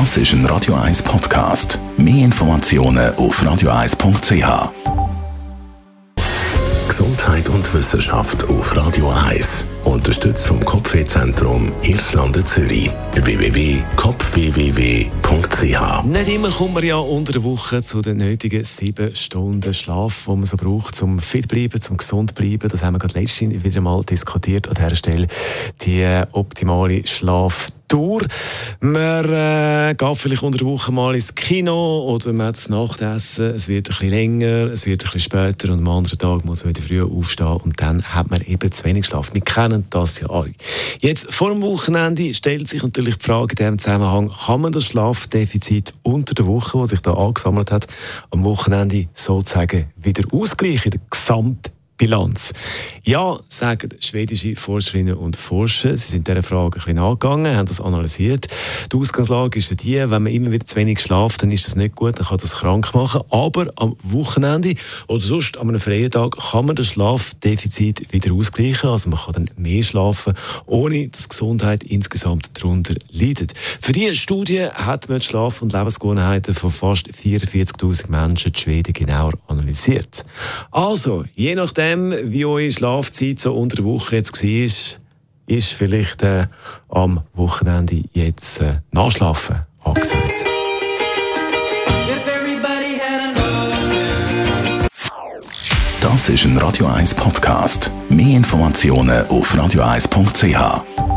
Das ist ein Radio 1 Podcast. Mehr Informationen auf radio1.ch. Gesundheit und Wissenschaft auf Radio 1. Unterstützt vom Kopfwehzentrum Irlande Zürich. www.kopfwww.ch Nicht immer kommt man ja unter der Woche zu den nötigen sieben Stunden Schlaf, die man so braucht, um fit zu bleiben, um gesund zu bleiben. Das haben wir gerade letztens wieder mal diskutiert an dieser Stelle. Die optimale Schlaf Tour. Man äh, geht vielleicht unter der Woche mal ins Kino oder man hat das Nachtessen. Es wird ein bisschen länger, es wird ein bisschen später und am anderen Tag muss man wieder früher aufstehen und dann hat man eben zu wenig Schlaf. Wir kennen das ja alle. Jetzt vor dem Wochenende stellt sich natürlich die Frage in diesem Zusammenhang, kann man das Schlafdefizit unter der Woche, das sich da angesammelt hat, am Wochenende sozusagen wieder ausgleichen, der Gesamt Bilanz. Ja, sagen schwedische Forscherinnen und Forscher. Sie sind dieser Frage ein bisschen angegangen, haben das analysiert. Die Ausgangslage ist die, wenn man immer wieder zu wenig schlaft, dann ist das nicht gut, dann kann das krank machen. Aber am Wochenende oder sonst an einem freien Tag kann man das Schlafdefizit wieder ausgleichen. Also man kann dann mehr schlafen, ohne dass Gesundheit insgesamt darunter leidet. Für diese Studie hat man die Schlaf- und Lebensgewohnheiten von fast 44.000 Menschen in Schweden genauer analysiert. Also, je nachdem, wie eure Schlafzeit so unter der Woche jetzt war, ist vielleicht äh, am Wochenende jetzt äh, Nachschlafen angesagt. Das ist ein Radio 1 Podcast. Mehr Informationen auf radio1.ch.